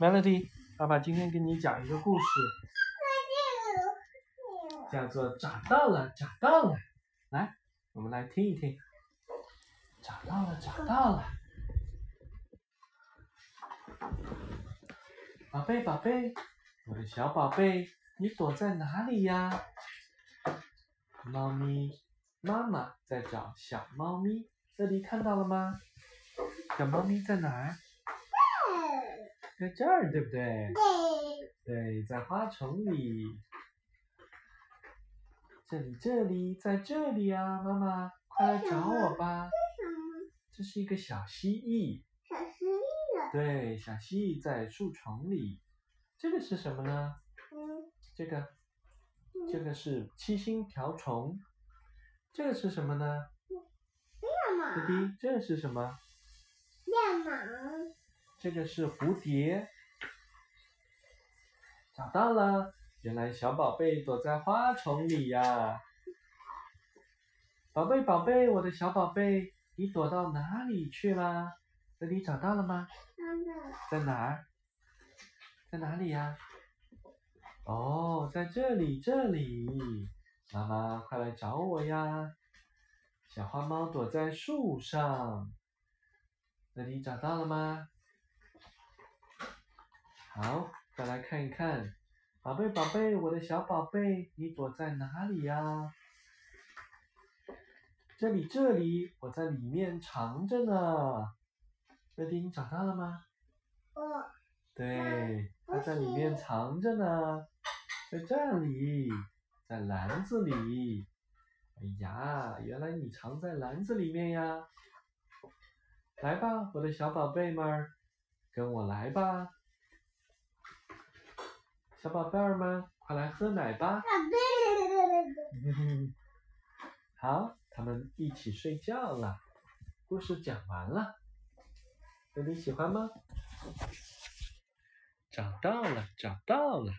Melody，爸爸今天给你讲一个故事，叫做找到了，找到了。来，我们来听一听。找到了，找到了。宝贝，宝贝，我的小宝贝，你躲在哪里呀？猫咪妈妈在找小猫咪，这里看到了吗？小猫咪在哪儿？在这儿，对不对？对。对，在花丛里。这里，这里，在这里啊！妈妈，快来找我吧。为什么？这是一个小蜥蜴。小蜥蜴。对，小蜥蜴在树丛里。这个是什么呢？嗯。这个，这个是七星瓢虫。这个是什么呢？亮马。弟弟，这是什么？亮马。这个是蝴蝶，找到了，原来小宝贝躲在花丛里呀！宝贝宝贝，我的小宝贝，你躲到哪里去了？那你找到了吗？在哪儿？在哪里呀？哦，在这里这里，妈妈快来找我呀！小花猫躲在树上，那你找到了吗？好，再来看一看，宝贝宝贝，我的小宝贝，你躲在哪里呀？这里这里，我在里面藏着呢。乐迪，你找到了吗？我。对，它在里面藏着呢，在这里，在篮子里。哎呀，原来你藏在篮子里面呀！来吧，我的小宝贝们，跟我来吧。小宝贝儿们，快来喝奶吧！好，他们一起睡觉了。故事讲完了，那你喜欢吗？找到了，找到了。